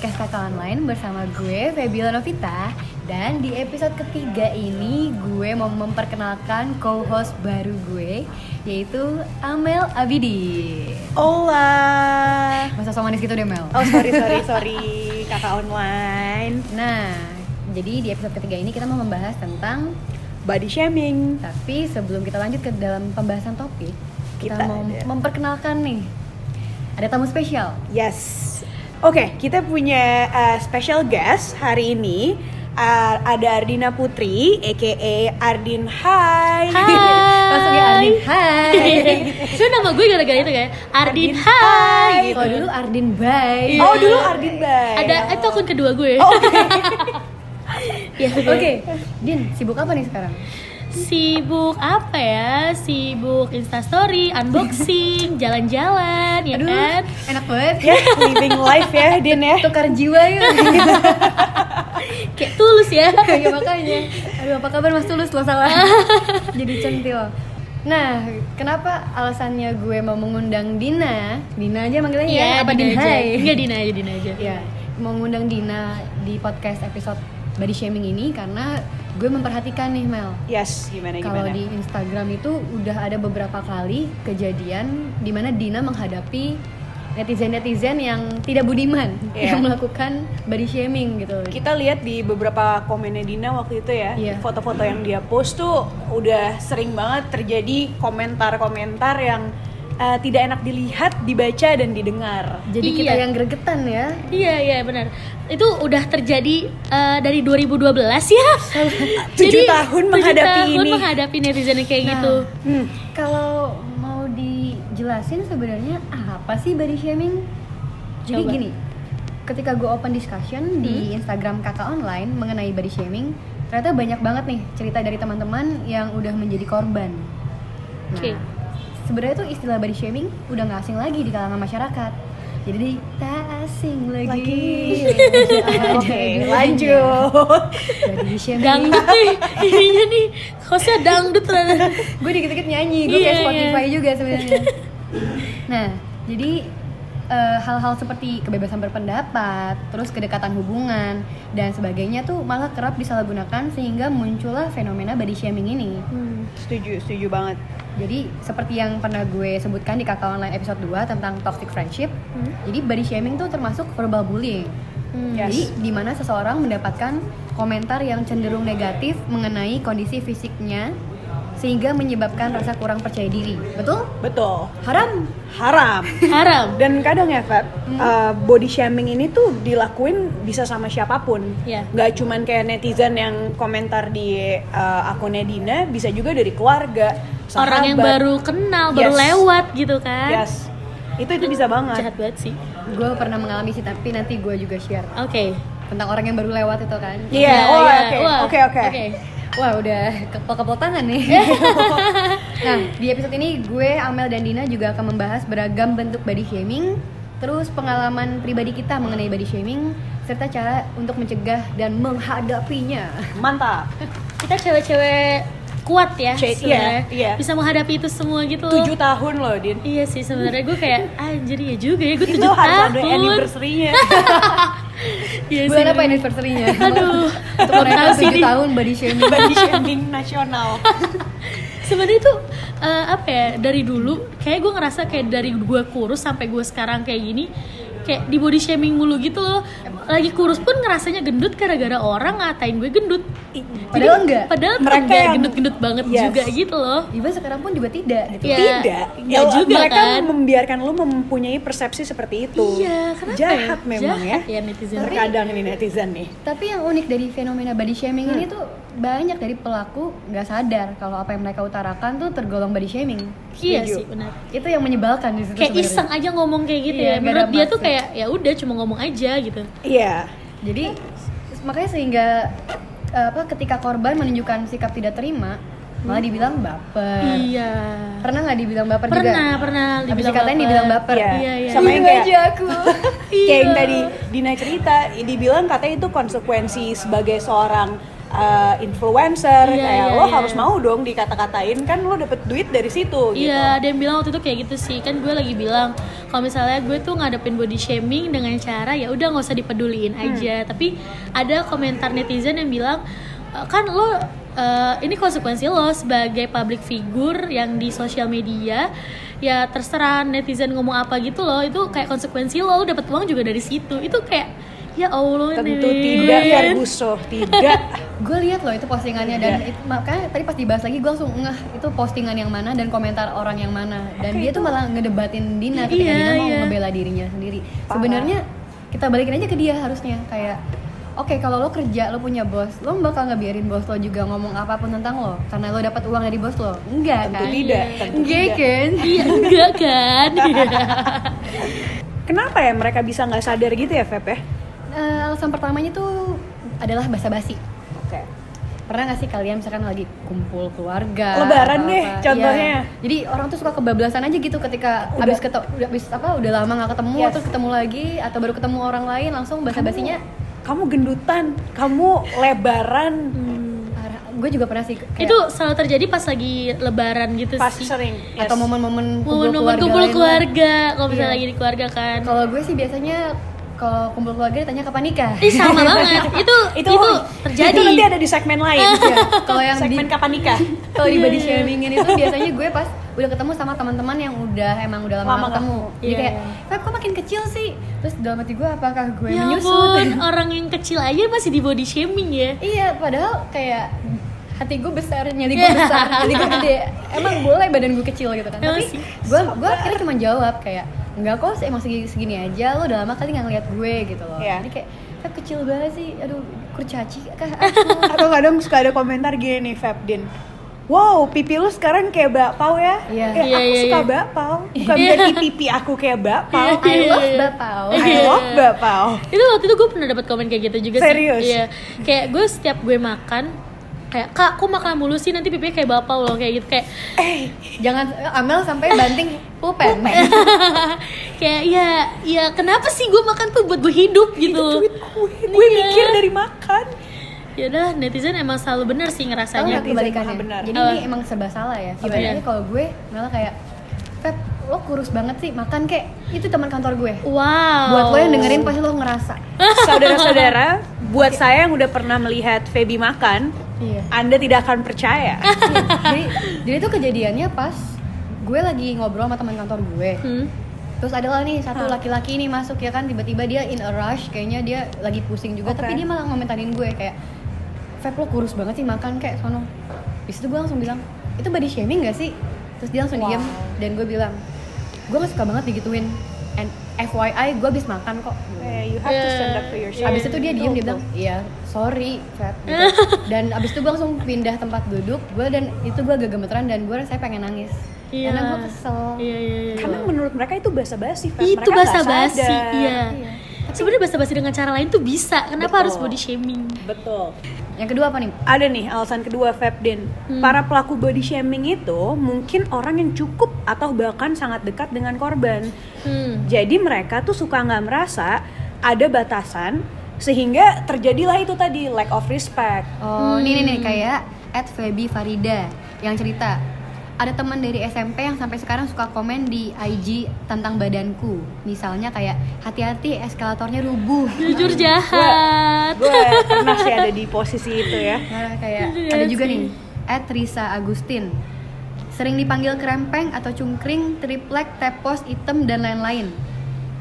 podcast Kakak Online bersama gue Febiola Novita Dan di episode ketiga ini gue mau memperkenalkan co-host baru gue Yaitu Amel Abidi Hola. Masa so manis gitu deh Mel Oh sorry sorry sorry kakak online. Nah, jadi di episode ketiga ini kita mau membahas tentang Body shaming. Tapi sebelum kita lanjut ke dalam pembahasan topik Kita, Kita mau ada. memperkenalkan nih Ada tamu spesial Yes. Oke kita punya uh, special guest hari ini. Uh, ada Ardina Putri, aka Ardin Hai. Langsung ya Ardin Hai Itu nama gue gara-gara itu kayak Ardin Ardin Hai Hai. gitu. Kalau dulu Ardin Bye Oh dulu Ardin Bay. Ada itu akun kedua gue. Oh, Oke. ya, Oke, Din, sibuk apa nih sekarang? Sibuk apa ya? Sibuk instastory, unboxing, jalan-jalan, ya Aduh, kan? enak banget ya living life ya Din ya. Tukar jiwa yuk Kayak tulus ya. Ya makanya Aduh, apa kabar Mas Tulus? Lo salah Jadi centil Nah, kenapa alasannya gue mau mengundang Dina? Dina aja manggilnya ya? Iya, Apa Dina Din aja. Enggak Dina aja, Dina aja. Ya, mau ngundang Dina di podcast episode body shaming ini karena gue memperhatikan nih Mel Yes gimana Kalau gimana. di Instagram itu udah ada beberapa kali kejadian di mana Dina menghadapi netizen-netizen yang tidak budiman Iya. yang melakukan body shaming gitu. kita lihat di beberapa komennya Dina waktu itu ya Iya. foto-foto yang dia post tuh udah sering banget terjadi komentar-komentar yang eh, tidak enak dilihat, dibaca dan didengar. Jadi kita Iya. yang gregetan ya. Iya, iya benar. Itu udah terjadi eh, dari 2012 ya. Tujuh tahun tujuh menghadapi tahun ini. menghadapi netizen yang kayak Nah, gitu. Hmm. Kalau mau dijelasin sebenarnya apa sih body shaming? Jadi Coba. gini, ketika gue open discussion di Instagram kakak online mengenai body shaming, ternyata banyak banget nih cerita dari teman-teman yang udah menjadi korban. Nah, Oke. Sebenarnya tuh istilah body shaming udah nggak asing lagi di kalangan masyarakat. Jadi tak asing lagi. Lagi. Oke, judulnya. lanjut. Body shaming. Dangdut nih, ininya nih, hostnya dangdut ternyata. gue dikit-dikit nyanyi, gue kayak Iya, Spotify iya. juga sebenarnya. nah, jadi eh, hal-hal seperti kebebasan berpendapat, terus kedekatan hubungan dan sebagainya tuh malah kerap disalahgunakan sehingga muncullah fenomena body shaming ini. Hmm, setuju, setuju banget. Jadi seperti yang pernah gue sebutkan di kakak online episode 2 tentang toxic friendship. Jadi body shaming tuh termasuk verbal bullying. Hmm. Yes. Jadi di mana seseorang mendapatkan komentar yang cenderung negatif mengenai kondisi fisiknya sehingga menyebabkan rasa kurang percaya diri. Betul? Betul. Haram. Haram. Haram. Dan kadang ya, Feb, uh, body shaming ini tuh dilakuin bisa sama siapa pun. Iya. Nggak cuman kayak netizen yang komentar di uh, akunnya Dina, bisa juga dari keluarga, Orang yang sahabat. baru kenal, baru Yes. lewat gitu kan. Yes. Itu itu bisa banget. Jahat banget sih. Gue pernah mengalami sih, tapi nanti gue juga share Oke. tentang orang yang baru lewat itu kan. Iya, Ya, oh, ya. oke. Oke, oke. Wah udah kepel-kepel tangan nih. nah di episode ini gue Amel dan Dina juga akan membahas beragam bentuk body shaming, terus pengalaman pribadi kita mengenai body shaming, serta cara untuk mencegah dan menghadapinya. Mantap. Kita cewek-cewek kuat ya Ce- sebenarnya. iya, iya. Bisa menghadapi itu semua gitu loh. Tujuh tahun loh, Din. Iya sih sebenarnya gue kayak anjir ya juga ya gue Itu tujuh tahun. anniversary-nya. Iya Bulan apa anniversary-nya? Aduh. Untuk mereka Lokasi 7 nih. tahun body shaming. body shaming nasional. Sebenarnya itu eh, apa ya dari dulu kayak gue ngerasa kayak dari gue kurus sampai gue sekarang kayak gini kayak di body shaming mulu gitu loh. Lagi kurus pun ngerasanya gendut gara-gara orang ngatain gue gendut. Padahal enggak. Padahal Mereka enggak yang- gendut-gendut banget Yes. juga gitu loh. Even sekarang pun juga tidak gitu. Iya. Tidak. Enggak Ya, juga mereka kan. membiarkan lu mempunyai persepsi seperti itu. Iya, kenapa Jahat ya? memang Jahat ya. ya netizen. Terkadang ini netizen nih. Tapi yang unik dari fenomena body shaming ini tuh banyak dari pelaku nggak sadar kalau apa yang mereka utarakan tuh tergolong body shaming. Iya Setuju. sih benar. Itu yang menyebalkan di situ Kayak sebenarnya. iseng aja ngomong kayak gitu Iya, ya. Menurut dia tuh maksud. Kayak ya udah cuma ngomong aja gitu. Iya. Jadi makanya sehingga eh, apa ketika korban menunjukkan sikap tidak terima malah dibilang baper. Iya. Pernah nggak dibilang baper juga? Pernah, pernah Habis dibilang dikatain baper. dibilang baper. Iya. Iya, iya. Sama yang kayak aja aku. kayak yang tadi Dina cerita, dibilang katanya itu konsekuensi sebagai seorang uh, influencer Iya, kayak iya, lo iya. harus mau dong dikata-katain kan lo dapet duit dari situ gitu Iya, yang bilang waktu itu kayak gitu sih. Kan gue lagi bilang kalau misalnya gue tuh ngadepin body shaming dengan cara ya udah nggak usah dipeduliin Hmm. aja. Tapi ada komentar netizen yang bilang "E, kan lo eh, ini konsekuensi lo sebagai public figure yang di sosial media ya terserah netizen ngomong apa gitu loh itu kayak konsekuensi lo lo dapet uang juga dari situ itu kayak ya allah tentu Nin. tidak Ferguso tidak. Gue lihat loh itu postingannya dan itu, makanya tadi pas dibahas lagi gue langsung ngeh itu postingan yang mana dan komentar orang yang mana? Dan Oke, dia tuh malah ngedebatin Dina ketika Iya, Dina mau iya. ngebela dirinya sendiri. Sebenarnya kita balikin aja ke dia harusnya kayak oke kalau lo kerja lo punya bos lo bakal ngebiarin bos lo juga ngomong apa pun tentang lo karena lo dapat uang dari bos lo. Enggak tentu kan? tidak tentu enggak tidak. kan? Iya enggak kan? Kenapa ya mereka bisa nggak sadar gitu ya Feb ya Eh, alasan pertamanya tuh adalah basa-basi oke pernah gak sih kalian misalkan lagi kumpul keluarga Lebaran atau deh, apa? contohnya. Iya. jadi orang tuh suka kebablasan aja gitu ketika Udah. abis ketemu udah abis apa udah lama nggak ketemu Yes. terus ketemu lagi atau baru ketemu orang lain langsung basa-basinya kamu gendutan kamu lebaran parah. gue juga pernah sih kayak, itu selalu terjadi pas lagi lebaran gitu pas sih sering yes. atau momen-momen kumpul momen-momen keluarga kumpul lah. keluarga kalau misalnya Iya. lagi di keluarga kan kalau gue sih biasanya kalau kumpul keluarga ditanya kapan nikah. Ih sama banget. Itu itu, terjadi. itu nanti ada di segmen lain. Iya. kalau yang segmen di kapan nikah. Kalau di body Iya, iya. shamingin itu biasanya gue pas udah ketemu sama teman-teman yang udah emang udah lama, Lama nggak ketemu. Jadi Iya, kayak iya. Feb kok makin kecil sih? Terus dalam hati gue apakah gue ya menyusut? orang yang kecil aja masih di body shaming ya. Iya padahal kayak hati gue besar nyali gue besar. Nyali gue gede. Emang boleh badan gue kecil gitu kan. Tapi gue gue akhirnya cuma jawab kayak enggak kok emang segini, segini aja lo udah lama kali nggak ngeliat gue gitu loh Iya. jadi kayak Feb kecil banget sih aduh kurcaci kah aku atau kadang suka ada komentar gini nih Febdin Wow, pipi lu sekarang kayak bakpao ya? Iya. Eh, Iya, aku iya, suka iya. bakpao. Bukan Iya. berarti pipi aku kayak bakpao. I love Iya. bapau I love bakpao. itu waktu itu gue pernah dapat komen kayak gitu juga Serius? sih iya kayak gue setiap gue makan kayak kak kok makan mulu sih nanti pipinya kayak bapak loh kayak gitu kayak Eh, jangan Amel sampai banting pulpen kayak ya ya kenapa sih gue makan tuh buat gue hidup itu gitu duit gue. Gue Iya. mikir dari makan. ya udah netizen emang selalu bener sih ngerasanya nggak kebalikannya? Benar. Jadi Apa? ini emang serba salah ya. Gimana? Sebenarnya kalau gue malah kayak Feb, lo kurus banget sih makan kayak itu teman kantor gue. wow Buat lo yang dengerin pasti lo ngerasa. Saudara-saudara, buat saya yang udah pernah melihat Feby makan, Iya. Anda tidak akan percaya. jadi jadi itu kejadiannya pas gue lagi ngobrol sama teman kantor gue. Hmm. Terus adalah nih satu laki-laki nih masuk ya kan tiba-tiba dia in a rush kayaknya dia lagi pusing juga Oke. tapi dia malah ngomentarin gue kayak Feb lo kurus banget sih makan kayak sono. Di situ gue langsung bilang itu body shaming gak sih? Terus dia langsung Wow. diem dan gue bilang gue gak suka banget digituin. And FYI gue habis makan kok. Eh, you have to stand up for yourself. Abis itu dia diem dia bilang iya sorry Feb gitu. dan abis itu gue langsung pindah tempat duduk gue dan itu gue agak gemeteran dan gue rasanya pengen nangis Iya. karena gue kesel iya iya iya Karena menurut mereka itu basa-basi, Feb. itu Mereka nggak basa-basi iya Iya. sebenarnya basa-basi dengan cara lain tuh bisa kenapa Betul. harus body shaming Betul. Yang kedua apa nih Ada nih alasan kedua Febdin. Hmm. Para pelaku body shaming itu mungkin orang yang cukup atau bahkan sangat dekat dengan korban. hmm. Jadi mereka tuh suka nggak merasa ada batasan sehingga terjadilah itu tadi lack of respect. oh ini nih nih Hmm. kayak at Feby Farida yang cerita ada teman dari SMP yang sampai sekarang suka komen di IG tentang badanku misalnya kayak hati-hati eskalatornya rubuh jujur jahat Gue pernah sih ada di posisi itu ya. Nah, kayak Iya ada juga sih. nih at Risa Agustin sering dipanggil krempeng atau cungkring, triplek, tepos, item dan lain-lain.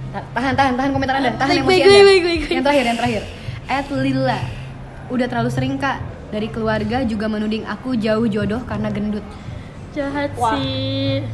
Ta- Tahan, tahan, tahan komentar anda, tahan emosi anda. Yang terakhir, yang terakhir. At Lila, udah terlalu sering kak dari keluarga juga menuding aku jauh jodoh karena gendut. jahat Wah. sih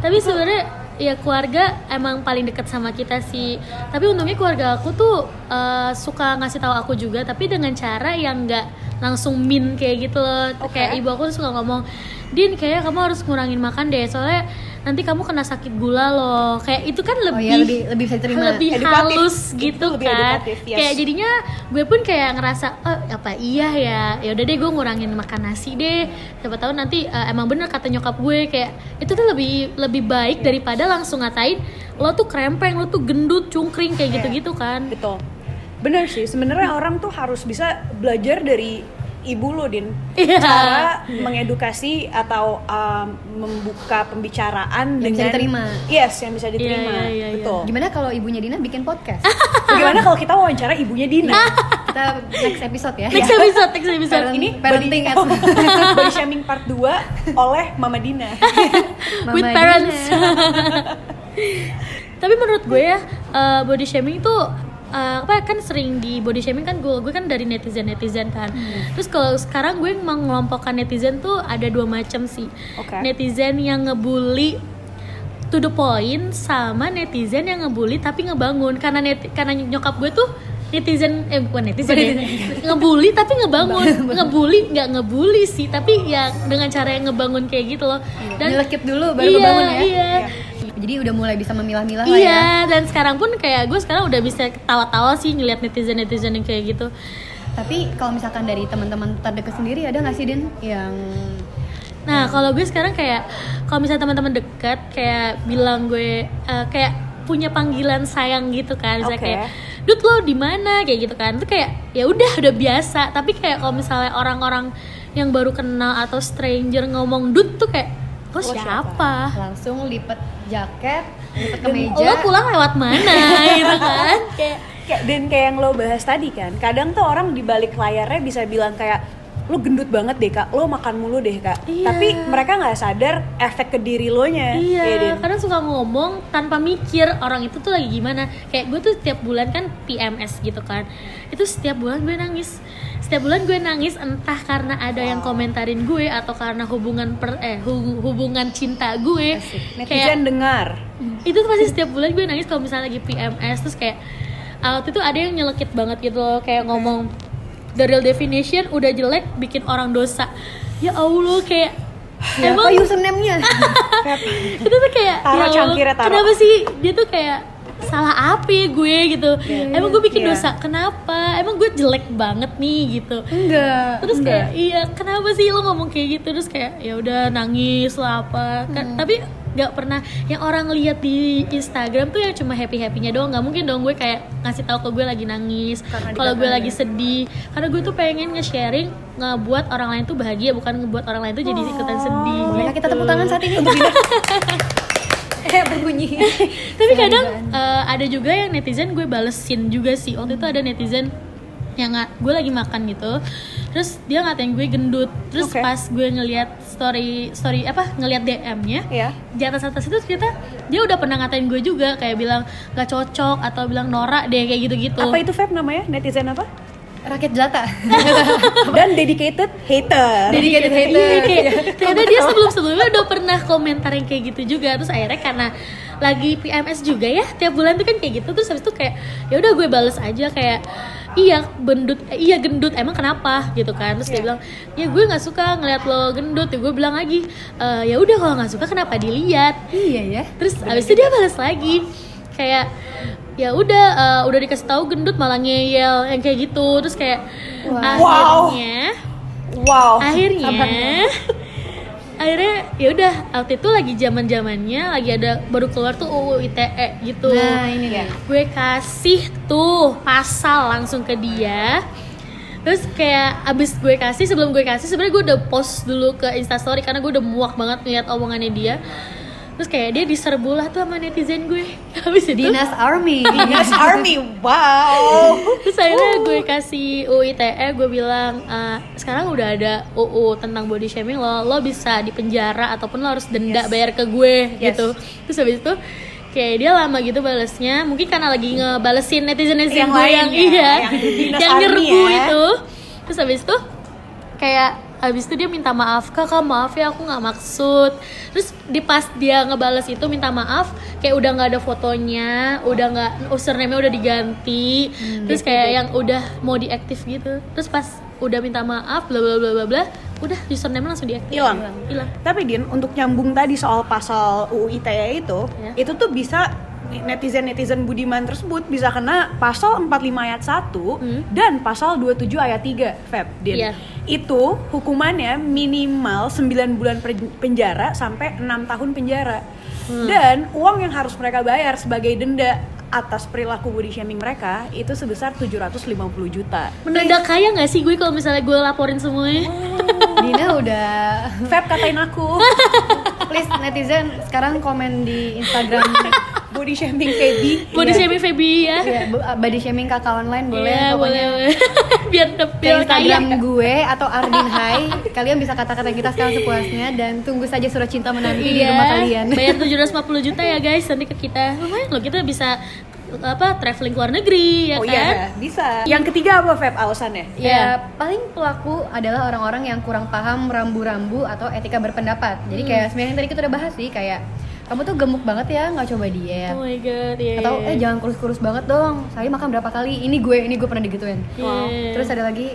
tapi sebenarnya ya keluarga emang paling dekat sama kita sih tapi untungnya keluarga aku tuh eh, suka ngasih tahu aku juga tapi dengan cara yang nggak langsung min kayak gitu loh Oke. kayak ibu aku tuh suka ngomong din kayaknya kamu harus ngurangin makan deh soalnya nanti kamu kena sakit gula loh kayak itu kan Oh lebih iya, lebih lebih bisa diterima. lebih Edukatif. halus Itu gitu lebih kan edukatif, yes. kayak jadinya gue pun kayak ngerasa oh apa iya ya ya udah deh gue ngurangin makan nasi deh siapa tahu nanti eh, emang bener kata nyokap gue kayak itu tuh lebih lebih baik daripada langsung ngatain lo tuh krempeng lo tuh gendut cungkring kayak Iya. gitu gitu kan Betul. Bener sih, sebenarnya orang tuh harus bisa belajar dari ibu lo din Iya. cara mengedukasi atau um, membuka pembicaraan Yang bisa dengan diterima. yes yang bisa diterima Iya, iya, iya, iya. betul Gimana kalau ibunya Dina bikin podcast? bagaimana kalau kita wawancara ibunya Dina Kita next episode ya. next episode next episode Parent- ini parenting body, body shaming part 2 oleh Mama Dina Mama with Dina. parents tapi menurut gue ya uh, body shaming itu uh, apa kan sering di body shaming kan gue gue kan dari netizen netizen kan. Hmm. terus kalau sekarang gue mengelompokkan netizen tuh ada dua macam sih. Oke. netizen yang ngebully to the point sama netizen yang ngebully tapi ngebangun. Karena net, karena nyokap gue tuh netizen eh bukan netizen ya. Ngebully tapi ngebangun. Ngebully nggak ngebully sih tapi ya dengan cara yang ngebangun kayak gitu loh. Nyelekit dulu baru iya, ngebangun ya. iya. Jadi udah mulai bisa memilah-milah lah ya. Iya, dan sekarang pun kayak gue sekarang udah bisa ketawa-tawa sih ngeliat netizen-netizen yang kayak gitu. Tapi kalau misalkan dari teman-teman terdekat sendiri ada nggak sih Din yang Nah, kalau gue sekarang kayak kalau misalnya teman-teman dekat kayak bilang gue eh, kayak punya panggilan sayang gitu kan, misalnya Oke. kayak Dut lo di mana kayak gitu kan. Itu kayak ya udah udah biasa, tapi kayak kalau misalnya orang-orang yang baru kenal atau stranger ngomong Dut tuh kayak lo Lo siapa?" siapa? langsung lipet jaket, lipet kemeja? Lo pulang lewat mana gitu kan? Kayak kayak dan kayak yang lo bahas tadi kan kadang tuh orang di balik layarnya bisa bilang kayak lo gendut banget deh kak lo makan mulu deh kak Iya. tapi mereka nggak sadar efek ke diri lo nya Iya, kadang suka ngomong tanpa mikir orang itu tuh lagi gimana. Kayak gue tuh setiap bulan kan PMS gitu kan. Itu setiap bulan gue nangis. Setiap bulan gue nangis entah karena ada yang komentarin gue atau karena hubungan per eh hu- hubungan cinta gue. netizen Kayak dengar itu pasti setiap bulan gue nangis kalau misalnya lagi PMS terus kayak ah, waktu itu ada yang nyelekit banget gitu loh kayak ngomong the real definition udah jelek bikin orang dosa. Ya Allah kayak Siapa username-nya? itu tuh kayak Taro ya Allah, cangkirnya, Taro. kenapa sih dia tuh kayak salah apa ya gue gitu emang gue bikin Iya. dosa kenapa emang gue jelek banget nih gitu Enggak. terus kayak iya kenapa sih lo ngomong kayak gitu terus kayak ya udah nangis lah apa Hmm. Kan- tapi nggak pernah yang orang lihat di Instagram tuh yang cuma happy happynya doang nggak mungkin dong gue kayak ngasih tahu ke gue lagi nangis kalau gue lagi sedih karena gue tuh pengen nge-sharing ngebuat orang lain tuh bahagia bukan ngebuat orang lain tuh jadi ikutan sedih kita gitu. tepuk tangan saat ini untuk? eh berbunyi. tapi kadang eh, ada juga yang netizen gue balesin juga sih. Waktu itu ada netizen yang gue lagi makan gitu. Terus dia ngatain gue gendut. Terus Oke. pas gue ngeliat story story apa ngeliat DM-nya ya di atas atas itu ternyata dia udah pernah ngatain gue juga. Kayak bilang gak cocok atau bilang norak deh kayak gitu gitu apa itu Feb namanya? Netizen apa Rakyat jelata. dan dedicated hater. Dedicated hater. Iya, kayak, ternyata dia sebelum sebelumnya udah pernah komentar yang kayak gitu juga. Terus akhirnya karena lagi PMS juga ya tiap bulan tuh kan kayak gitu. Terus habis itu kayak ya udah gue bales aja kayak iya gendut eh, iya gendut emang kenapa? gitu kan. Terus dia Iya. bilang ya gue nggak suka ngeliat lo gendut. Ya gue bilang lagi "Eh, ya udah kalau nggak suka kenapa dilihat? Iya ya. terus abis itu dia balas lagi. Kayak ya udah eh, udah dikasih tahu gendut malah ngeyel yang kayak gitu. Terus kayak Wow. akhirnya wow. akhirnya akhirnya ya udah waktu itu lagi zaman zamannya lagi ada baru keluar tuh UU ITE gitu. Nah, ini dia. gue kasih tuh pasal langsung ke dia. Terus kayak abis gue kasih sebelum gue kasih sebenarnya gue udah post dulu ke instastory karena gue udah muak banget ngeliat omongannya dia terus kayak dia diserbu lah tuh sama netizen gue habis itu Dinas Army. Dinas Army wow terus akhirnya gue kasih UU ITE gue bilang "Eh, sekarang udah ada UU tentang body shaming lo lo bisa dipenjara ataupun lo harus denda Yes. bayar ke gue Yes. gitu terus habis itu kayak dia lama gitu balesnya mungkin karena lagi ngebalesin netizen netizen Yang gue lain yang ya, iya yang yang nyerbu ya. itu terus habis itu kayak habis itu dia minta maaf kakak maaf ya aku nggak maksud. Terus di pas dia ngebales itu minta maaf kayak udah nggak ada fotonya udah nggak username-nya udah diganti. Terus kayak yang udah mau diaktif gitu. Terus pas udah minta maaf bla bla bla bla bla udah username langsung diaktif. Hilang. hilang. Tapi Din, untuk nyambung tadi soal pasal UU ITE itu, Ya. itu tuh bisa netizen-netizen budiman tersebut bisa kena pasal 45 ayat 1 Hmm. dan pasal 27 ayat 3, Feb, Din. Iya. Itu hukumannya minimal 9 bulan penjara sampai 6 tahun penjara. Hmm. Dan uang yang harus mereka bayar sebagai denda atas perilaku body shaming mereka itu sebesar 750 juta. mendadak kaya nggak sih gue kalau misalnya gue laporin semuanya Dina udah Feb katain aku please netizen sekarang komen di Instagram body shaming Feby. body Iya. shaming Feby ya ya, bu- body shaming kakak online boleh Iya, pokoknya boleh biar biar kaya Instagram gue atau Ardin Hai kalian bisa kata-kata kita sekarang sepuasnya dan tunggu saja surat cinta menanti di Iya, rumah kalian bayar 750 juta ya guys nanti ke kita lumayan loh kita bisa apa traveling ke luar negeri ya Oh kan iya, bisa. Yang ketiga apa Feb alasannya? Ya paling pelaku adalah orang-orang yang kurang paham rambu-rambu atau etika berpendapat. Jadi Hmm. kayak sebenarnya yang tadi kita udah bahas sih kayak kamu tuh gemuk banget ya nggak coba diet. oh my god iya Atau iya, eh iya. jangan kurus-kurus banget dong. Saya makan berapa kali? Ini gue, ini gue pernah digituin. Iya. Terus ada lagi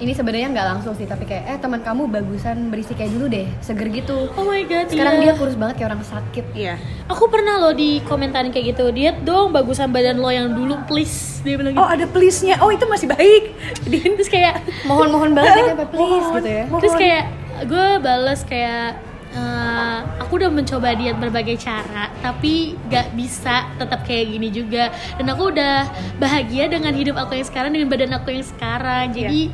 ini sebenarnya nggak langsung sih tapi kayak eh teman kamu bagusan berisi kayak dulu deh, seger gitu. oh my god Sekarang iya. dia kurus banget kayak orang sakit. Iya. aku pernah loh di komentarin kayak gitu diet dong bagusan badan lo yang dulu please dia bilang gitu Oh ada please-nya. Oh itu masih baik. Terus kayak Mohon-mohon banget ya please Mohon. gitu ya. terus kayak gue bales kayak aku udah mencoba diet berbagai cara tapi gak bisa tetap kayak gini juga dan aku udah bahagia dengan hidup aku yang sekarang dengan badan aku yang sekarang jadi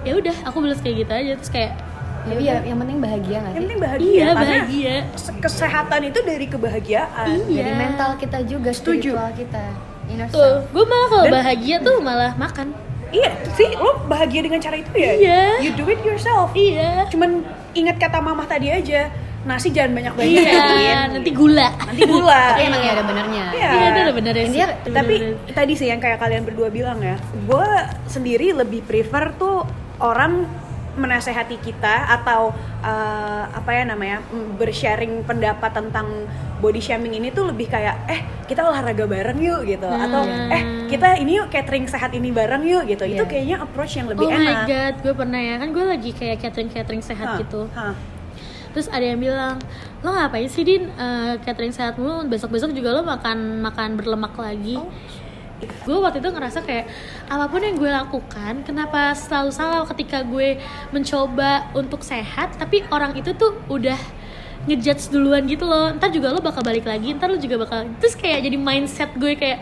ya udah aku balas kayak gitu aja terus kayak Tapi ya yang penting bahagia nggak yang sih? penting bahagia. iya bahagia se- Kesehatan itu dari kebahagiaan. Iya. Dari mental kita juga, Setuju. spiritual kita, tuh gue malah kalau Dan- bahagia tuh malah makan Iya, sih lo bahagia dengan cara itu ya? Iya. You do it yourself. iya Cuman ingat kata mamah tadi aja, nasi jangan banyak-banyak. iya nanti gula Nanti gula. Tapi emang ya ada benernya. Iya. iya itu udah bener ya sih Intinya, Tapi Bener-bener. tadi sih yang kayak kalian berdua bilang ya, gue sendiri lebih prefer tuh orang menasehati kita atau uh, apa ya namanya bersharing pendapat tentang body shaming ini tuh lebih kayak eh kita olahraga bareng yuk gitu atau Hmm. eh kita ini yuk catering sehat ini bareng yuk gitu itu Iya. kayaknya approach yang lebih oh my enak god gue pernah ya kan gue lagi kayak catering catering sehat Hah, gitu hah. Terus ada yang bilang lo ngapain sih din? Eh, catering sehat mulu. Besok besok juga lo makan makan berlemak lagi. Oh. gue waktu itu ngerasa kayak apa pun yang gue lakukan kenapa selalu salah ketika gue mencoba untuk sehat tapi orang itu tuh udah ngejudge duluan gitu loh. Ntar juga lo bakal balik lagi ntar lo juga bakal terus kayak jadi mindset gue kayak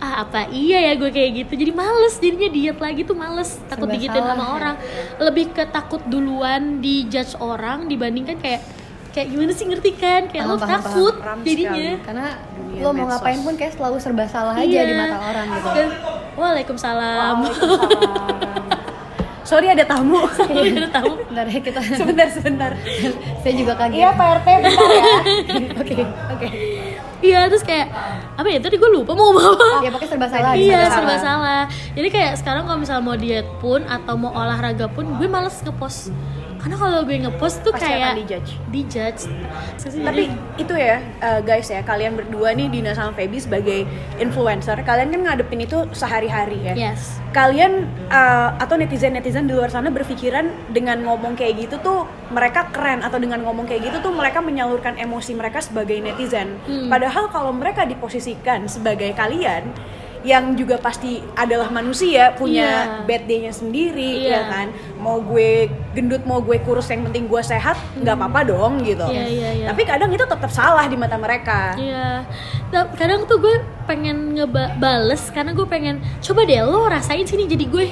ah apa iya ya gue kayak gitu jadi males jadinya diet lagi tuh males takut Serba digituin salah sama ya. orang lebih ke takut duluan di judge orang dibandingkan kayak kayak gimana sih ngerti kan kayak Paham, lo paham, takut paham. Paham jadinya Karena Dunia lo mau medsos. ngapain pun kayak selalu serba salah aja Iya. di mata orang gitu. Dan, waalaikumsalam sorry ada tamu Udah tahu Bentar ya kita. sebentar sebentar Saya juga kaget. iya Pak RT bentar ya Oke, oke. Iya terus kayak apa ya tadi gue lupa mau ngomong apa. Ya pokoknya serba salah. iya serba serba salah. jadi kayak sekarang kalau misalnya mau diet pun atau mau olahraga pun gue males ngepost karena kalau gue ngepost tuh Pasti kayak dijudge. dijudge Tapi itu ya uh, guys ya kalian berdua nih Dina sama Feby sebagai influencer kalian kan ngadepin itu sehari-hari ya. yes Kalian uh, atau netizen-netizen di luar sana berpikiran dengan ngomong kayak gitu tuh mereka keren atau dengan ngomong kayak gitu tuh mereka menyalurkan emosi mereka sebagai netizen. Hmm. Padahal kalau mereka diposisikan sebagai kalian yang juga pasti adalah manusia punya Iya. bad day-nya sendiri Iya. ya kan mau gue gendut mau gue kurus yang penting gue sehat nggak apa-apa dong gitu Iya, iya, iya. tapi kadang itu tetap salah di mata mereka Iya, Nah, kadang tuh gue pengen ngebales karena gue pengen coba deh lo rasain sini jadi gue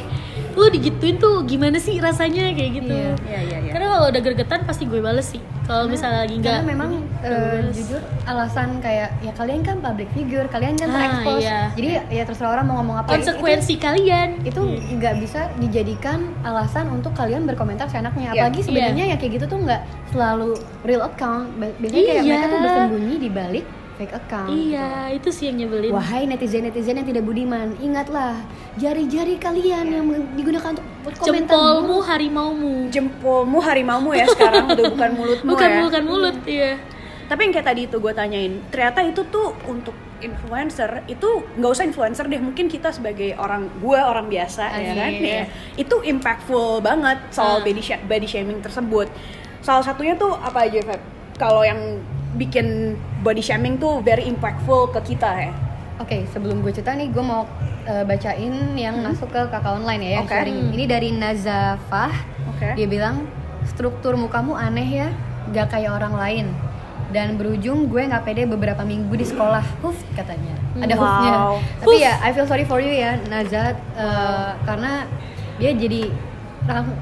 lo digituin tuh gimana sih rasanya kayak gitu. Iya. Iya, iya, iya. Karena kalau udah gergetan pasti gue bales sih. Kalau misalnya lagi Karena nggak memang gue bales. jujur alasan kayak ya kalian kan public figure, kalian kan Ah, terekspos. iya. Jadi ya terserah orang mau ngomong apa. konsekuensi kalian itu itu nggak bisa dijadikan alasan untuk kalian berkomentar seenaknya Iya. apalagi sebenarnya ya kayak gitu tuh nggak selalu real account biasanya kayak Iya. mereka tuh bersembunyi di balik fake account Iya, itu sih yang nyebelin. Wahai netizen-netizen yang tidak budiman, ingatlah jari-jari kalian yang digunakan untuk komentar Jempolmu harimaumu. jempolmu harimaumu ya sekarang udah bukan mulutmu Bukan ya bukan mulut, iya. tapi yang kayak tadi itu gue tanyain ternyata itu tuh untuk influencer itu nggak usah influencer deh mungkin kita sebagai orang gue orang biasa ya Asik. kan ya itu impactful banget soal Ah. body sha- body shaming tersebut salah satunya tuh apa aja Feb kalau yang bikin body shaming tuh very impactful ke kita ya Oke, sebelum gue cerita nih, gue mau uh, bacain yang masuk ke kakak online ya, yang Oke. sharing. Ini dari Nazafah. oke Dia bilang struktur mukamu aneh ya, gak kayak orang lain. dan berujung gue nggak pede beberapa minggu di sekolah huf katanya ada Wow. hufnya tapi Huf. ya I feel sorry for you ya Nazat eh, karena dia jadi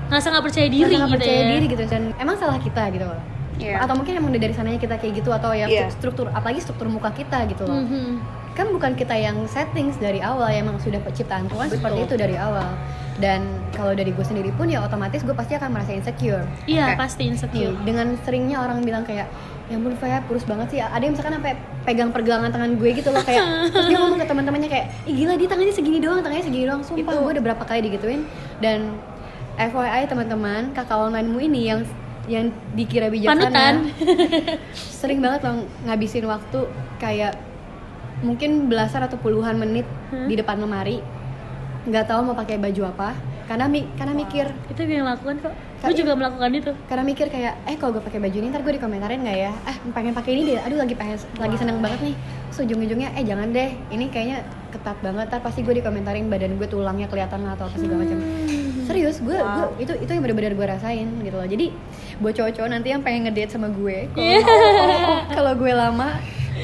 ngerasa nggak percaya diri nggak gitu percaya ya diri gitu dan emang salah kita gitu loh Iya. atau mungkin emang dari sananya kita kayak gitu atau ya Iya. struktur apalagi struktur muka kita gitu loh Mhm. kan bukan kita yang settings dari awal ya emang sudah penciptaan Tuhan seperti itu dari awal dan kalau dari gue sendiri pun ya otomatis gue pasti akan merasa insecure iya Oke. pasti Nih, insecure dengan seringnya orang bilang kayak ya ampun Feb kurus banget sih ada yang misalkan sampai pegang pergelangan tangan gue gitu loh kayak terus dia ngomong ke teman-temannya kayak ih gila dia tangannya segini doang tangannya segini doang sumpah Itu- gue udah berapa kali digituin dan FYI teman-teman kakak onlinemu ini yang yang dikira bijaksana. Panutan. sering banget loh ngabisin waktu kayak mungkin belasan atau puluhan menit Hmm. di depan lemari. Nggak tahu mau pakai baju apa. Karena mi karena mikir. itu yang lakukan kok. Gue iya. juga melakukan itu. karena mikir kayak eh kalau gue pakai baju ini ntar gue dikomentarin nggak ya? Eh pengen pakai ini deh. Aduh lagi pengen lagi seneng banget nih. Terus ujung-ujungnya eh jangan deh. Ini kayaknya ketat banget. Ntar pasti gue dikomentarin badan gue tulangnya kelihatan lah atau apa segala macam. Serius gue Wow. gue itu itu yang benar-benar gue rasain gitu loh. Jadi buat cowok-cowok nanti yang pengen ngedate sama gue. Kalau Iya. kalau gue lama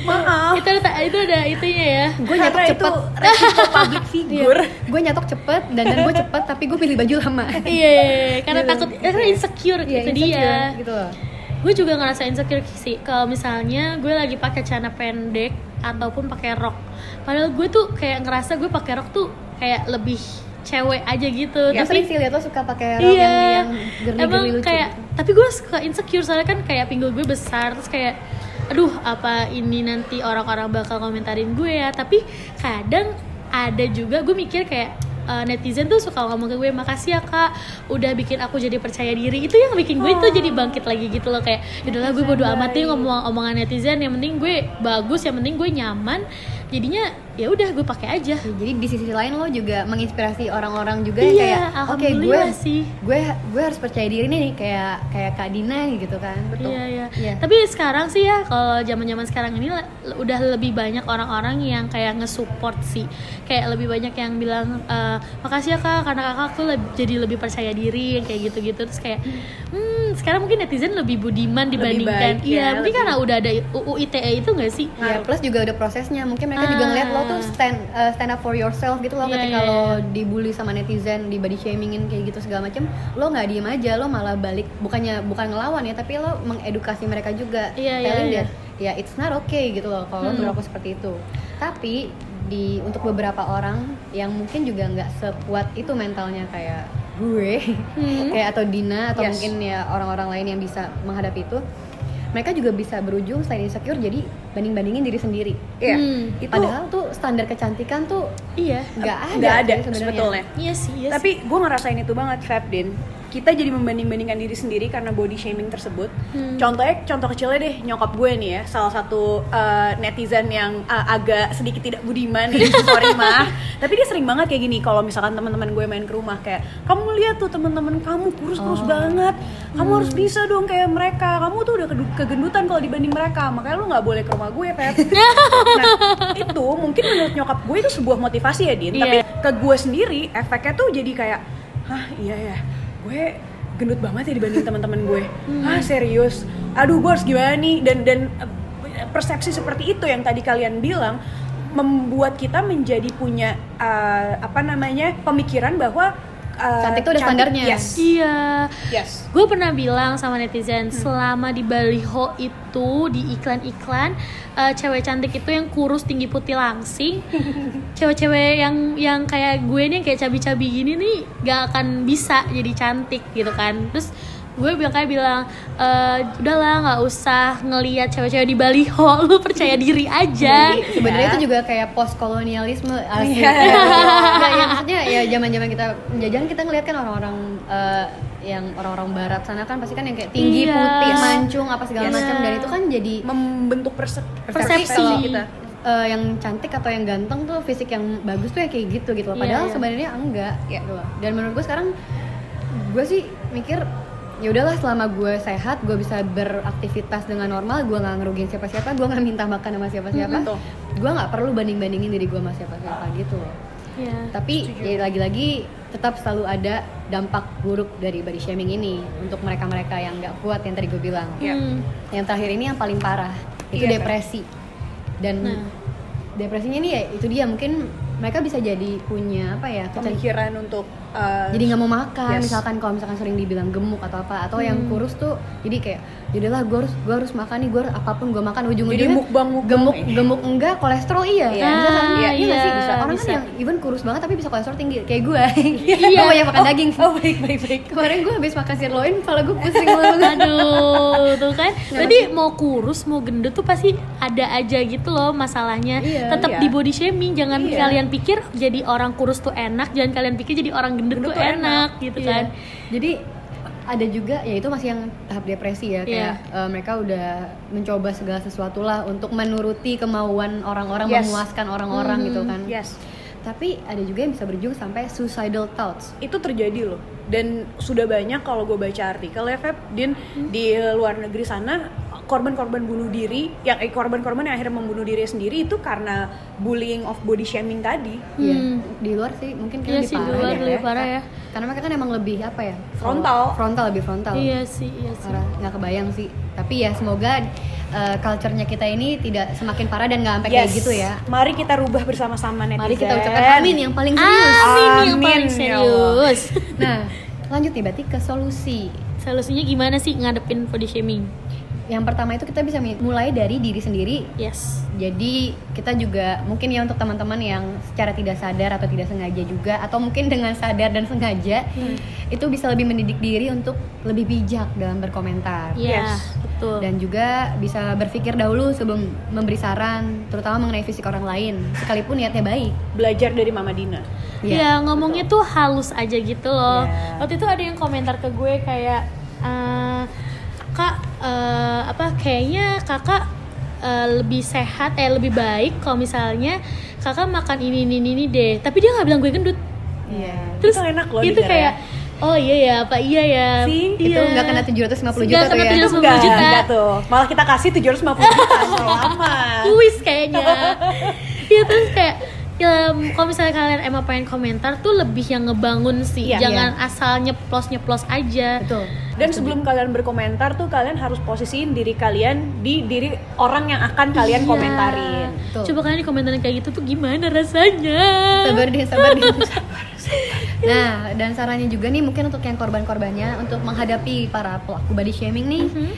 maaf. Itu ada itu ada itunya ya. Gue nyatok cepet. resiko public figure. Gue nyatok cepet dan dan gue cepet tapi gue pilih baju lama. Iya iya, iya. karena Gitu. takut karena insecure Iya, itu dia. insecure, gitu loh. Gue juga ngerasa insecure sih. Kalau misalnya gue lagi pakai celana pendek ataupun pakai rok. Padahal gue tuh kayak ngerasa gue pakai rok tuh kayak lebih cewek aja gitu. Gue tapi sering sih liat lo suka pakai rok iya. yang yang girly emang lucu. kayak gitu. Tapi gue suka insecure soalnya kan kayak pinggul gue besar terus kayak aduh apa ini nanti orang-orang bakal komentarin gue ya? Tapi kadang ada juga gue mikir kayak eh, netizen tuh suka ngomong ke gue makasih ya kak udah bikin aku jadi percaya diri. Itu yang bikin gue tuh jadi bangkit lagi gitu loh kayak yaudahlah gue bodo amat deh ngomong omongan netizen yang penting gue bagus yang penting gue nyaman jadinya ya udah gue pakai aja Ya, jadi di sisi lain lo juga menginspirasi orang-orang juga yang Iya, kayak oke gue alhamdulillah sih. gue gue harus percaya diri nih kayak kayak Kak Dina gitu kan betul Iya, iya. Iya. Tapi sekarang sih ya kalau zaman-zaman sekarang ini udah lebih banyak orang-orang yang kayak nge-support sih. Kayak lebih banyak yang bilang e, makasih ya Kak karena Kakak tuh jadi lebih percaya diri yang kayak gitu-gitu terus kayak hmm sekarang mungkin netizen lebih budiman dibandingkan baik iya ya, mungkin lebih- karena udah ada UU ITE itu gak sih? Ya, plus juga udah prosesnya mungkin mereka juga Ah. ngeliat lo tuh stand uh, stand up for yourself gitu loh Iya, ketika iya, lo iya. dibully sama netizen di body shamingin kayak gitu segala macem lo nggak diem aja lo malah balik bukannya bukan ngelawan ya tapi lo mengedukasi mereka juga Iya, iya, telling that ya it's not okay gitu loh kalau lo Hmm. berlaku seperti itu tapi di untuk beberapa orang yang mungkin juga nggak sekuat itu mentalnya kayak gue Hmm. kayak atau Dina atau Yes. mungkin ya orang-orang lain yang bisa menghadapi itu mereka juga bisa berujung selain insecure jadi banding bandingin diri sendiri Iya. Hmm. Itu padahal tuh standar kecantikan tuh Iya. nggak ada nggak ada sebenarnya. sebetulnya. Iya sih, iya Tapi gue ngerasain itu banget, Fab Din. Kita jadi membanding-bandingkan diri sendiri karena body shaming tersebut. Hmm. Contohnya, contoh kecilnya deh, nyokap gue nih ya, salah satu uh, netizen yang uh, agak sedikit tidak budiman nih, sorry mah. Tapi dia sering banget kayak gini, kalau misalkan teman-teman gue main ke rumah kayak, kamu lihat tuh teman-teman kamu kurus-kurus Oh. banget, kamu harus bisa dong kayak mereka, kamu tuh udah kegendutan kalau dibanding mereka, makanya lu nggak boleh ke rumah gue, Feb. nah itu mungkin menurut nyokap gue itu sebuah motivasi ya, Din. Iya. Tapi ke gue sendiri efeknya tuh jadi kayak hah iya ya gue gendut banget ya dibanding teman-teman gue. Ah serius. Aduh gue harus gimana nih? Dan dan eh, persepsi seperti itu yang tadi kalian bilang membuat kita menjadi punya eh, apa namanya pemikiran bahwa eh, Cantik tuh ada standarnya. yes Iya. yes Gue pernah bilang sama netizen selama di baliho itu di iklan-iklan eh, cewek cantik itu yang kurus tinggi putih langsing, cewek-cewek yang yang kayak gue nih kayak cabi-cabi gini nih gak akan bisa jadi cantik gitu kan. Terus gue bilang kayak bilang "Eh, udahlah nggak usah ngelihat cewek-cewek di baliho, lu percaya diri aja. Jadi sebenarnya Iya. itu juga kayak post kolonialisme asli. Iya. Nggak, ya maksudnya ya zaman-zaman kita jajan kita ngeliat kan orang-orang eh, yang orang-orang barat sana kan pasti kan yang kayak tinggi, Iya. putih, mancung apa segala Yes. macam dan itu kan jadi membentuk perse- Persepsi. kalau kita eh, yang cantik atau yang ganteng tuh fisik yang bagus tuh ya kayak gitu gitu loh. Iya, Padahal iya. sebenarnya enggak Iya. gitu loh. Dan menurut gue sekarang gue sih mikir ya udahlah selama gue sehat gue bisa beraktivitas dengan normal gue nggak ngerugiin siapa-siapa gue nggak minta makan sama siapa-siapa Mm, betul. gue nggak perlu banding bandingin diri gue sama siapa-siapa gitu loh Iya. tapi Setuju. ya lagi-lagi tetap selalu ada dampak buruk dari body shaming ini untuk mereka-mereka yang nggak kuat yang tadi gue bilang Iya. Hmm. yang terakhir ini yang paling parah itu Iya, depresi dan Nah. depresinya ini ya itu dia mungkin mereka bisa jadi punya apa ya pemikiran untuk uh, jadi nggak mau makan Yes. misalkan kalau misalkan sering dibilang gemuk atau apa atau yang Hmm. kurus tuh jadi kayak yaudahlah gue harus gue harus makan nih gue apa pun gue makan ujung-ujungnya mukbang-mukbang gemuk eh. gemuk enggak kolesterol iya Iya. Bisa kan? Ah, iya, iya sih iya, bisa orang bisa. kan yang even kurus banget tapi bisa kolesterol tinggi kayak gue Iya. gue banyak makan daging oh baik baik baik kemarin gue habis makan sirloin kepala gue pusing banget Aduh, tuh kan. Jadi mau kurus, mau gendut tuh pasti ada aja gitu loh masalahnya. Iya, Tetap iya. di body shaming. Jangan Iya. kalian pikir jadi orang kurus tuh enak, jangan kalian pikir jadi orang gendut, Gendut tuh, tuh enak, gitu Iya. kan. jadi ada juga ya itu masih yang tahap depresi ya kayak Iya. eh, mereka udah mencoba segala sesuatu lah untuk menuruti kemauan orang-orang Yes. memuaskan orang-orang Mhm. gitu kan yes tapi ada juga yang bisa berujung sampai suicidal thoughts itu terjadi loh dan sudah banyak kalau gue baca artikel ya Feb Din di luar negeri sana korban-korban bunuh diri yang eh, korban-korban yang akhirnya membunuh diri sendiri itu karena bullying of body shaming tadi Iya, Hmm. di luar sih mungkin lebih sih, di parah luar ya. lebih parah ya. Karena mereka kan emang lebih apa ya? Frontal. Frontal lebih frontal. Iya sih, iya sih. Nggak kebayang sih. Tapi ya semoga uh, culture-nya kita ini tidak semakin parah dan nggak sampai kayak Yes. gitu ya. mari kita rubah bersama-sama netizen Mari kita ucapkan amin yang paling serius. Amin yang Amin, paling ya serius. Nah, lanjut nih berarti ke solusi. Solusinya gimana sih ngadepin body shaming? Yang pertama itu kita bisa mulai dari diri sendiri. Yes. Jadi kita juga mungkin ya untuk teman-teman yang secara tidak sadar atau tidak sengaja juga atau mungkin dengan sadar dan sengaja Hmm. itu bisa lebih mendidik diri untuk lebih bijak dalam berkomentar. Iya, Yes. betul. Dan juga bisa berpikir dahulu sebelum memberi saran, terutama mengenai fisik orang lain, sekalipun niatnya baik. belajar dari Mama Dina Iya, ngomongnya tuh halus aja gitu loh. Iya. Waktu itu ada yang komentar ke gue kayak eh, Kak eh, apa kayaknya Kakak eh, lebih sehat eh lebih baik kalau misalnya Kakak makan ini ini ini deh. Tapi dia nggak bilang gue gendut. Iya. Terus itu enak loh itu kayak oh iya ya, apa iya ya. See? iya. Itu nggak kena 750 Nggak juta tuh kena ya. 750 enggak, juta. enggak tuh malah kita kasih 750 juta selama kuis kayaknya Iya terus kayak ya, kalau misalnya kalian emang pengen komentar tuh lebih yang ngebangun sih Iya. jangan asal nyeplos nyeplos aja Betul. Dan sebelum kalian berkomentar tuh kalian harus posisiin diri kalian di diri orang yang akan kalian Iya. komentarin. Betul. coba kalian di komentarin kayak gitu tuh gimana rasanya Sabar deh, sabar deh. Nah, dan sarannya juga nih mungkin untuk yang korban-korbannya untuk menghadapi para pelaku body shaming nih, Mhm.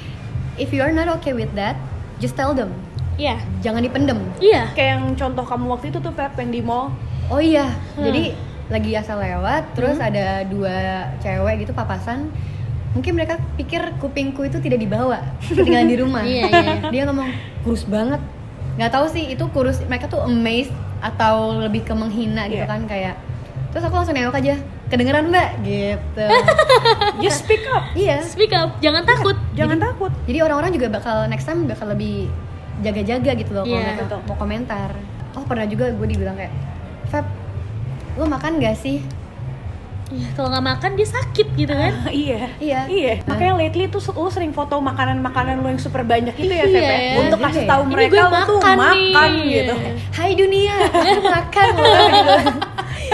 if you are not okay with that, just tell them. Iya Jangan dipendem. iya Kayak yang contoh kamu waktu itu tuh Pep yang di mall. Oh iya, Hmm. jadi lagi asal lewat, terus ada dua cewek gitu papasan. Mungkin mereka pikir kupingku itu tidak dibawa, ketinggalan di rumah. Iya, iya. Dia ngomong kurus banget. Nggak tahu sih itu kurus. Mereka tuh amazed atau lebih ke menghina gitu Iya. kan kayak. Terus aku langsung nengok aja, kedengeran mbak, gitu. Just speak up. iya. speak up jangan takut Jangan takut. Jadi orang-orang juga bakal next time bakal lebih jaga-jaga gitu loh kalau Iya. mereka Betul. mau komentar. Oh pernah juga gue dibilang kayak, Feb, lo makan gak sih? Iya, kalau nggak makan dia sakit gitu kan iya. Iya. Iya. Makanya lately tuh lu sering foto makanan-makanan lu yang super banyak itu ya, Iya, Feb. ya? ya. Untuk Iya, kasih iya. tahu mereka gue lu tuh makan makan nih. gitu. Hai dunia, aku makan loh gitu.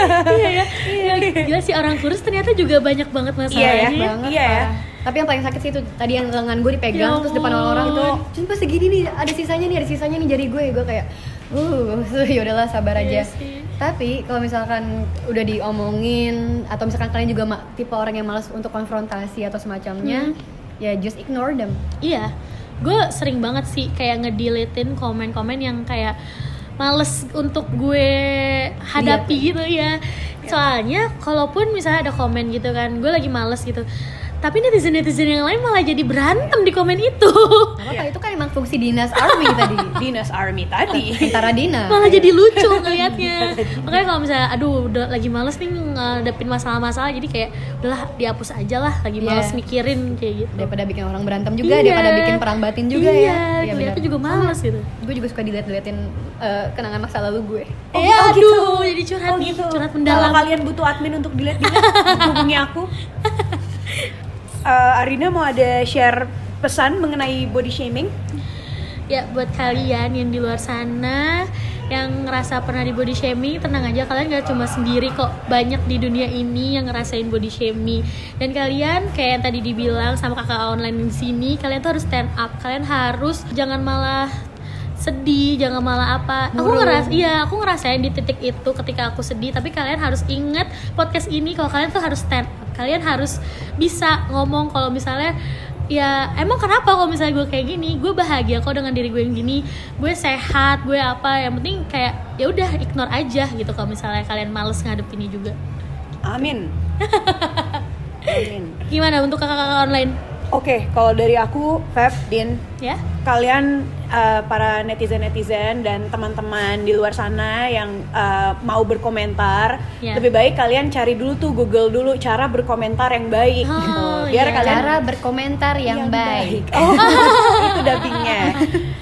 iya ya iya gila sih orang kurus ternyata juga banyak banget Iya ya. masalahnya banget Iya ya. Tapi yang paling sakit sih itu tadi yang lengan gue dipegang Ya terus depan orang-orang itu cuma segini nih ada sisanya nih ada sisanya nih jari gue gue kayak uh ya udahlah sabar Iya aja. sih. Tapi kalau misalkan udah diomongin atau misalkan kalian juga tipe orang yang malas untuk konfrontasi atau semacamnya, ya just ignore them. Iya, gue sering banget sih kayak ngedeletin komen-komen yang kayak males untuk gue hadapi gitu ya. Soalnya kalaupun misalnya ada komen gitu kan, gue lagi males gitu. Tapi netizen-netizen yang lain malah jadi berantem di komen itu. Apa-apa itu kan emang fungsi dinas army tadi. Dinas Army tadi. Tentara Dina. malah jadi lucu ngelihatnya. Makanya kalau misalnya aduh udah lagi males nih ngadepin masalah-masalah jadi kayak udahlah dihapus aja lah lagi males Iya. mikirin kayak gitu. daripada bikin orang berantem juga Iya. daripada bikin perang batin juga iya, ya Iya, ternyata benar. juga males gitu. gue juga suka dilihat liatin kenangan masa lalu gue Oh, eh oh aduh, gitu. jadi curhat Oh nih, gitu. curhat Kalau mendalam. kalian butuh admin untuk dilihat-dilihat, hubungi aku. Eh, Arina mau ada share pesan mengenai body shaming? Ya buat kalian yang di luar sana yang ngerasa pernah di body shaming tenang aja. Kalian gak cuma sendiri kok. Banyak di dunia ini yang ngerasain body shaming. Dan kalian kayak yang tadi dibilang sama kakak online di sini kalian tuh harus stand up. Kalian harus jangan malah sedih jangan malah apa. Aku Murung. ngeras iya aku ngerasain di titik itu ketika aku sedih. Tapi kalian harus ingat podcast ini kalau kalian tuh harus stand kalian harus bisa ngomong kalau misalnya ya emang kenapa kalau misalnya gue kayak gini? Gue bahagia kok dengan diri gue yang gini. Gue sehat gue apa. Yang penting kayak ya udah ignore aja gitu kalau misalnya kalian males ngadepinnya juga. Amin. Amin. gimana untuk kakak-kakak online? Oke, kalau dari aku, Feb, Din, ya? kalian uh, para netizen-netizen dan teman-teman di luar sana yang uh, mau berkomentar, Ya. lebih baik kalian cari dulu tuh Google dulu cara berkomentar yang baik Oh, gitu. Biar iya. kalian Cara berkomentar yang, baik. Oh, itu dubbingnya.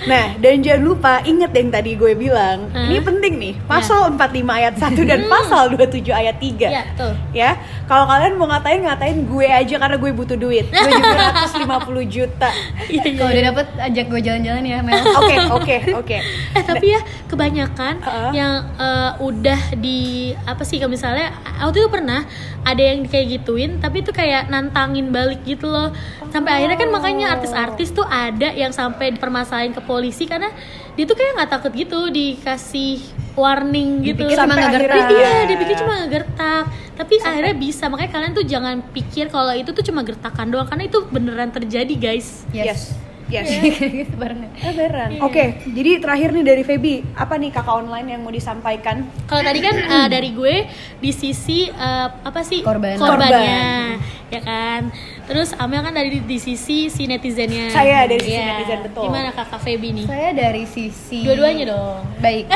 Nah, dan jangan lupa inget yang tadi gue bilang. Hah? Ini penting nih. Pasal 45 ayat 1 dan pasal 27 ayat 3. ya tuh Ya, kalau kalian mau ngatain ngatain gue aja karena gue butuh duit. Gue juga 150 juta. Iya, iya, Kalau iya. udah dapet ajak gue jalan-jalan ya Mel. Oke, oke, oke. eh tapi ya kebanyakan Heeh. yang eh, udah di apa sih kalau misalnya waktu itu pernah ada yang kayak gituin tapi itu kayak nantangin balik gitu loh sampai akhirnya kan makanya artis-artis tuh ada yang sampai dipermasalahin ke polisi karena dia tuh kayak nggak takut gitu dikasih warning gitu Dipikir cuma Sampai ngegertak. akhirnya- iya dipikir cuma ngegertak tapi akhirnya bisa makanya kalian tuh jangan pikir kalau itu tuh cuma gertakan doang karena itu beneran terjadi guys Yes. Yes. Gitu barengan. Eh, beneran. Iya. Oke, jadi terakhir nih dari Feby, apa nih kakak online yang mau disampaikan? Kalau tadi kan eh, dari gue di sisi eh, apa sih Korban. korbannya, ya kan. Terus Amel kan dari di sisi si netizennya. Saya dari sisi Iya. netizen, betul. Gimana kakak Feby nih? Saya dari sisi Dua-duanya dong. Baik.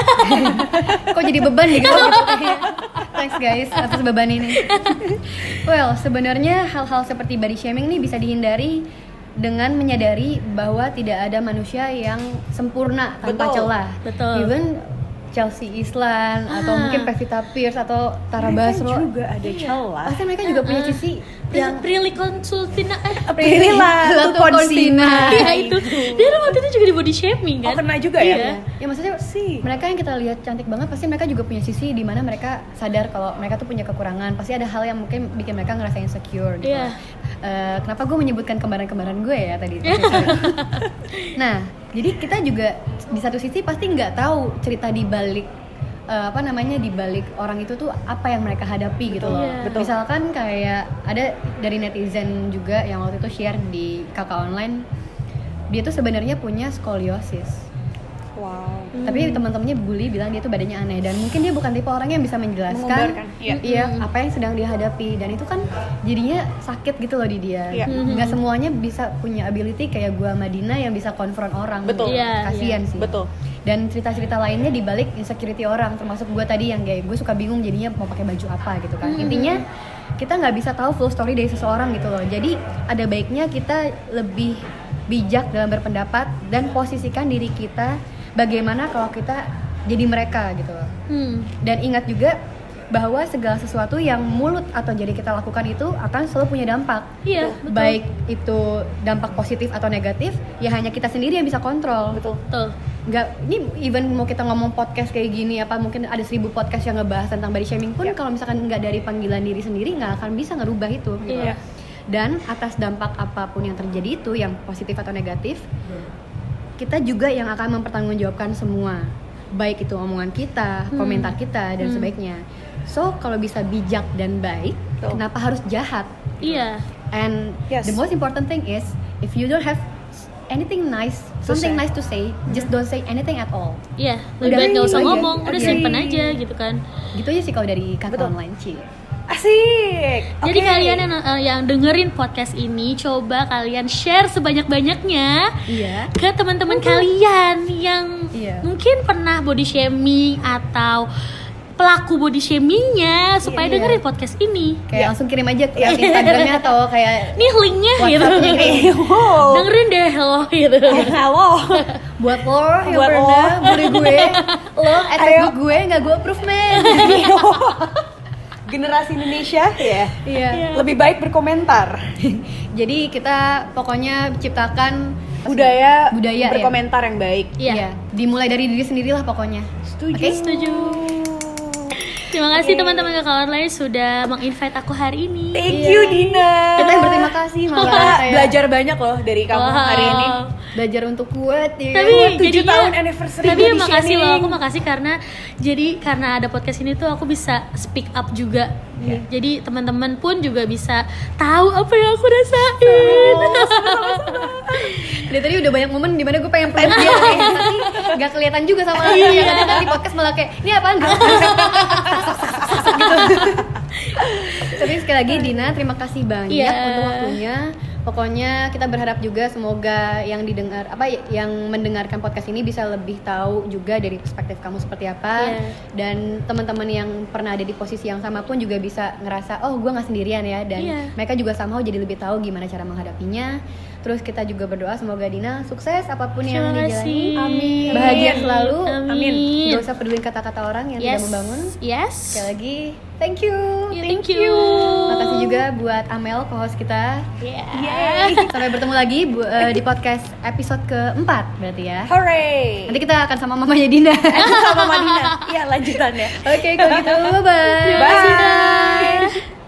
Kok jadi beban nih gitu? Thanks guys atas beban ini. Well, sebenarnya hal-hal seperti body shaming ini bisa dihindari dengan menyadari bahwa tidak ada manusia yang sempurna tanpa Betul. celah. Betul. Even Chelsea Islan atau Ah. mungkin Pevita Pierce atau Tara Mereka Basro. juga ada celah. Pasti mereka juga punya Ah. sisi Pri- yang Prilly Konsultina eh Latu tuh Konsina. ya itu. Dia waktu itu juga di body shaming Oh, kan? kena juga ya? Iya. ya maksudnya Sih. mereka yang kita lihat cantik banget pasti mereka juga punya sisi di mana mereka sadar kalau mereka tuh punya kekurangan pasti ada hal yang mungkin bikin mereka ngerasa insecure gitu Iya. Eh, kenapa gue menyebutkan kembaran-kembaran gue ya tadi nah jadi kita juga di satu sisi pasti nggak tahu cerita di balik eh, apa namanya di balik orang itu tuh apa yang mereka hadapi gitu loh Iya. Betul. misalkan kayak ada dari netizen juga yang waktu itu share di kakak online dia tuh sebenarnya punya skoliosis Wow. tapi teman-temannya bully bilang dia tuh badannya aneh dan mungkin dia bukan tipe orang yang bisa menjelaskan iya. iya apa yang sedang dihadapi dan itu kan jadinya sakit gitu loh di dia Iya. nggak semuanya bisa punya ability kayak gua Madina yang bisa konfront orang Betul. Iya, kasihan sih Betul. dan cerita-cerita lainnya di balik insecurity orang termasuk gua tadi yang kayak gue suka bingung jadinya mau pakai baju apa gitu kan Hmm. intinya kita nggak bisa tahu full story dari seseorang gitu loh jadi ada baiknya kita lebih bijak dalam berpendapat dan posisikan diri kita bagaimana kalau kita jadi mereka gitu loh Hmm. dan ingat juga bahwa segala sesuatu yang mulut atau jadi kita lakukan itu akan selalu punya dampak Iya, betul. baik itu dampak positif atau negatif ya hanya kita sendiri yang bisa kontrol Betul. Betul. nggak ini even mau kita ngomong podcast kayak gini apa mungkin ada seribu podcast yang ngebahas tentang body shaming pun Ya. kalau misalkan nggak dari panggilan diri sendiri nggak akan bisa ngerubah itu gitu. Iya. dan atas dampak apa pun yang terjadi itu yang positif atau negatif kita juga yang akan mempertanggungjawabkan semua baik itu omongan kita Hmm. komentar kita dan Hmm. sebaiknya so kalau bisa bijak dan baik Betul. kenapa harus jahat Iya. And Yes. the most important thing is if you don't have anything nice, To something say. nice to say, just don't say anything at all. Iya, lebih Udah, baik nggak usah itu aja. ngomong, udah Agree. simpen aja gitu kan. Gitu aja sih kalau dari kakak Betul. online Ci. Asik. Jadi kalian yang, eh, yang dengerin podcast ini coba kalian share sebanyak-banyaknya Iya. ke teman-teman kalian yang Iya. mungkin pernah body shaming atau pelaku body shamingnya supaya Iya. dengerin podcast ini. Kayak Iya. langsung kirim aja ke Instagramnya atau kayak Nih linknya gitu. WhatsApp-nya kayak Wow. dengerin deh lo gitu. Halo. buat lo yang Buat pernah lo. gue, lo. Facebook gue nggak gue approve man. Generasi Indonesia ya. Iya. Iya. Lebih baik berkomentar. Jadi kita pokoknya ciptakan budaya, Budaya, ya. berkomentar yang baik. Iya. Iya, dimulai dari diri sendiri lah pokoknya. Setuju. Oke, Setuju. Terima kasih teman-teman kakak online sudah menginvite aku hari ini. Thank Iya. you Dina. Kita yang berterima kasih malah Kita kayak belajar banyak loh dari kamu Wow. hari ini. belajar untuk kuat ya. Tapi tujuh jadinya- tahun anniversary Tapi body makasih loh, aku makasih karena jadi karena ada podcast ini tuh aku bisa speak up juga. Iya. Jadi teman-teman pun juga bisa tahu apa yang aku rasain. Dari tadi udah banyak momen di mana gue pengen peluk dia nih, tapi gak kelihatan juga sama aku Iya. ya kadang di podcast malah kayak ini apaan gitu. Tapi sekali lagi Dina terima kasih banyak Iya. untuk waktunya. Pokoknya kita berharap juga semoga yang didengar apa yang mendengarkan podcast ini bisa lebih tahu juga dari perspektif kamu seperti apa Iya. dan teman-teman yang pernah ada di posisi yang sama pun juga bisa ngerasa oh gue nggak sendirian ya dan Iya. mereka juga somehow jadi lebih tahu gimana cara menghadapinya. Terus kita juga berdoa semoga Dina sukses apa pun yang dijalani. Amin. Bahagia selalu. Amin. Gak usah peduli kata-kata orang yang yes. tidak membangun. Yes. Sekali lagi, thank you. Yeah, thank you. Makasih juga buat Amel, co-host kita. Yeah. Sampai bertemu lagi bu- eh, di podcast episode keempat berarti ya. Hooray. Nanti kita akan sama mamanya Dina. sama Mama Dina. Iya lanjutannya. Oke, kalau gitu bye-bye. Bye.